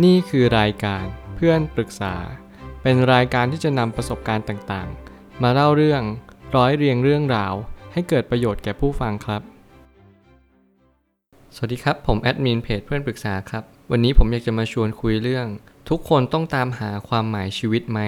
นี่คือรายการเพื่อนปรึกษา เป็นรายการที่จะนำประสบการณ์ต่างๆ มาเล่าเรื่องร้อยเรียงเรื่องราว ให้เกิดประโยชน์แก่ผู้ฟังครับ สวัสดีครับ ผมแอดมินเพจเพื่อนปรึกษาครับ วันนี้ผมอยากจะมาชวนคุยเรื่อง ทุกคนต้องตามหาความหมายชีวิตไหม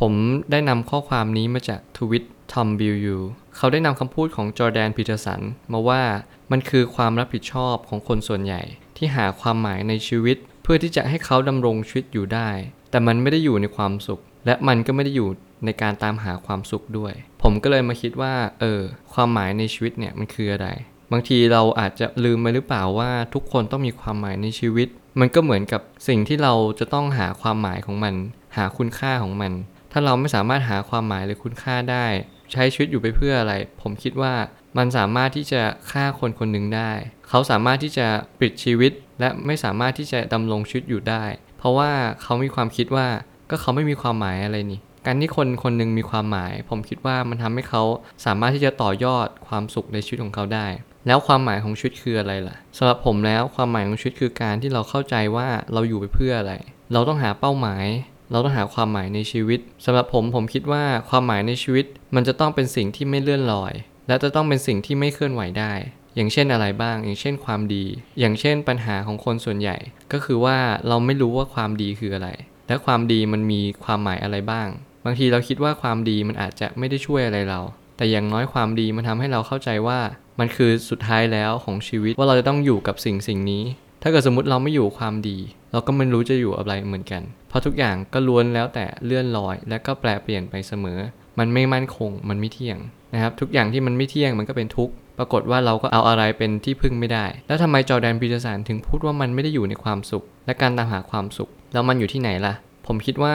ผมได้นำข้อความนี้มาจากทวีต Tom Bilyeu เขาได้นำคำพูดของจอร์แดนพีเตอร์สันมาว่ามันคือความรับผิดชอบของคนส่วนใหญ่ที่หาความหมายในชีวิต พื่อที่จะให้เขาดำรงชีวิตอยู่ได้ แต่มันไม่ได้อยู่ในความสุข และมันก็ไม่ได้อยู่ในการตามหาความสุขด้วย ผมก็เลยมาคิดว่า เออ ความหมายในชีวิตเนี่ยมันคืออะไร บางทีเราอาจจะลืมไปหรือเปล่าว่าทุกคนต้องมีความหมายในชีวิต มันก็เหมือนกับสิ่งที่เราจะต้องหาความหมายของมัน หาคุณค่าของมัน ถ้าเราไม่สามารถหาความหมายหรือคุณค่าได้ ใช้ชีวิตอยู่ไปเพื่ออะไร ผมคิดว่ามันสามารถที่จะฆ่าคนคนหนึ่งได้ เขาสามารถที่จะปิดชีวิต และไม่สามารถที่จะดำรงชีวิตอยู่ได้ เพราะว่าเขามีความคิดว่าก็เขาไม่มีความหมายอะไรนี่การที่คนคนหนึ่งมีความหมาย ผมคิดว่ามันทำให้เขาสามารถที่จะต่อยอดความสุขในชีวิตของเขาได้ แล้วความหมายของชีวิตคืออะไรล่ะสำหรับผมแล้วความหมายของชีวิตคือการที่เราเข้าใจว่าเราอยู่ไปเพื่ออะไร เราต้องหาเป้าหมาย เราต้องหาความหมายในชีวิตสำหรับผมผมคิดว่าความหมายในชีวิต มันจะต้องเป็นสิ่งที่ไม่เลื่อนลอย และจะต้องเป็นสิ่งที่ไม่เคลื่อนไหวได้ อย่างเช่นอะไรบ้าง อย่างเช่นความดี อย่างเช่นปัญหาของคนส่วนใหญ่ ก็คือว่าเราไม่รู้ว่าความดีคืออะไร และความดีมันมีความหมายอะไรบ้าง บางทีเราคิดว่าความดีมันอาจจะไม่ได้ช่วยอะไรเรา แต่อย่างน้อยความดีมันทำให้เราเข้าใจว่ามันคือสุดท้ายแล้วของชีวิตว่าเราจะต้องอยู่กับสิ่งสิ่งนี้ ถ้าเกิดสมมติเราไม่อยู่ความดี เราก็ไม่รู้จะอยู่อะไรเหมือนกัน เพราะทุกอย่างก็ล้วนแล้วแต่เลื่อนลอย และก็แปลเปลี่ยนไปเสมอ มันไม่มั่นคง มันไม่เที่ยงนะครับ ทุกอย่างที่มันไม่เที่ยงมันก็เป็นทุกข์ ปรากฏว่าเราก็เอาอะไรเป็นที่พึ่งไม่ได้ แล้วทำไมจอแดนปีเตอร์สันถึงพูดว่ามันไม่ได้อยู่ในความสุข และการตามหาความสุข แล้วมันอยู่ที่ไหนล่ะ ผมคิดว่า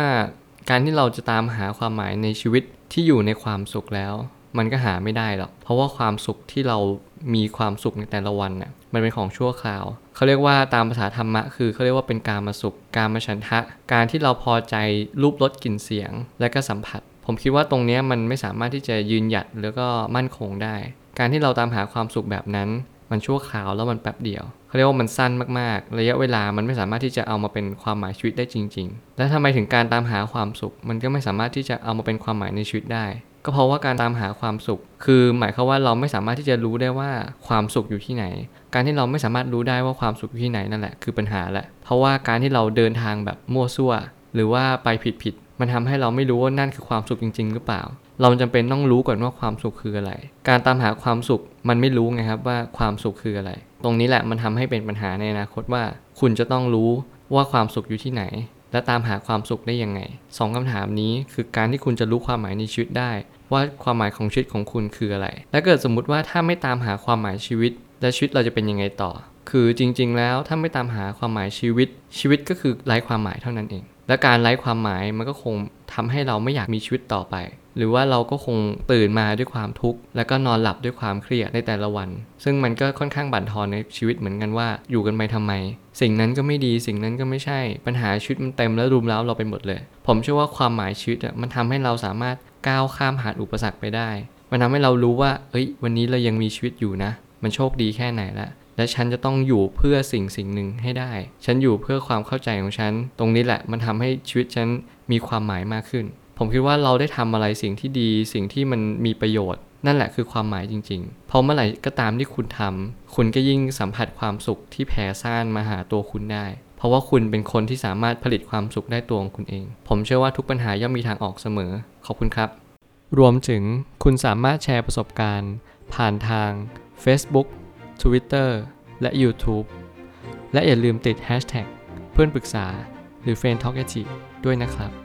การที่เราจะตามหาความหมายในชีวิตที่อยู่ในความสุขแล้ว มันก็หาไม่ได้หรอก เพราะว่าความสุขที่เรามีความสุขในแต่ละวันน่ะ มันเป็นของชั่วคราว เขาเรียกว่าตามภาษาธรรมะคือเขาเรียกว่าเป็นการมาสุข การมาฉันทะ การที่เราพอใจรูปรสกลิ่นเสียง และก็สัมผัส ผมคิดว่าตรงนี้มันไม่สามารถที่จะยืนหยัดแล้วก็มั่นคงได้ การที่เราตามหาความสุขแบบนั้น มันชั่วคราวแล้วมันแป๊บเดียวเขาเรียกว่ามันสั้นมากๆ ระยะเวลามันไม่สามารถที่จะเอามาเป็นความหมายชีวิตได้จริง ๆ และทำไมถึงการตามหาความสุข มันก็ไม่สามารถที่จะเอามาเป็นความหมายในชีวิตได้ ก็เพราะว่าการตามหาความสุข คือหมายความว่าเราไม่สามารถที่จะรู้ได้ว่าความสุขอยู่ที่ไหน การที่เราไม่สามารถรู้ได้ว่าความสุขอยู่ที่ไหนนั่นแหละคือปัญหาแหละเพราะว่าการที่เราเดินทางแบบมั่วซั่ว หรือว่าไปผิดๆมันทำให้เราไม่รู้ว่านั่นคือความสุขจริง ๆ หรือเปล่า เราจำเป็นต้องรู้ก่อนว่าความสุขคืออะไร การตามหาความสุขมันไม่รู้ไงครับว่าความสุขคืออะไร ตรงนี้แหละมันทำให้เป็นปัญหาในอนาคตว่า คุณจะต้องรู้ว่าความสุขอยู่ที่ไหน และตามหาความสุขได้ยังไงสองคำถามนี้คือการที่คุณจะรู้ความหมายในชีวิตได้ ว่าความหมายของชีวิตของคุณคืออะไร และเกิดสมมุติว่าถ้าไม่ตามหาความหมายชีวิต และชีวิตเราจะเป็นยังไงต่อ คือจริง ๆ แล้วถ้าไม่ตามหาความหมายชีวิต ชีวิตก็คือไร้ความหมายเท่านั้นเอง และการไร้ความหมายมันก็คงทำให้เราไม่อยากมีชีวิตต่อไป หรือว่าเราก็คงตื่นมาด้วยความทุกข์ แล้วก็นอนหลับด้วยความเครียดในแต่ละวัน ซึ่งมันก็ค่อนข้างบั่นทอนในชีวิตเหมือนกันว่า อยู่กันไปทำไม สิ่งนั้นก็ไม่ดีสิ่งนั้นก็ไม่ใช่ ปัญหาชีวิตมันเต็มแล้วรุมเร้าเราไปหมดเลย ผมเชื่อว่าความหมายชีวิตอะมันทำให้เราสามารถก้าวข้ามผ่านอุปสรรคไปได้ มันทำให้เรารู้ว่า เอ้ย วันนี้เรายังมีชีวิตอยู่นะ มันโชคดีแค่ไหนละ และฉันจะต้องอยู่เพื่อสิ่งสิ่งหนึ่งให้ได้ ฉันอยู่เพื่อความเข้าใจของฉัน ตรงนี้แหละมันทำให้ชีวิตฉันมีความหมายมากขึ้น ผมคิดว่าเราได้ทำอะไรสิ่งที่ดี สิ่งที่มันมีประโยชน์ นั่นแหละคือความหมายจริงๆเพราะเมื่อไหร่ก็ตามที่คุณทำคุณก็ยิ่งสัมผัสความสุขที่แผ่ซ่านมาหาตัวคุณได้ เพราะว่าคุณเป็นคนที่สามารถผลิตความสุขได้ตัวของคุณเอง ผมเชื่อว่าทุกปัญหาย่อมมีทางออกเสมอ ขอบคุณครับ รวมถึงคุณสามารถแชร์ประสบการณ์ ผ่านทาง Facebook Twitter และ YouTube และอย่าลืมติด Hashtag เพื่อนปรึกษาหรือ f r ร e n d t a l k ด้วยนะครับ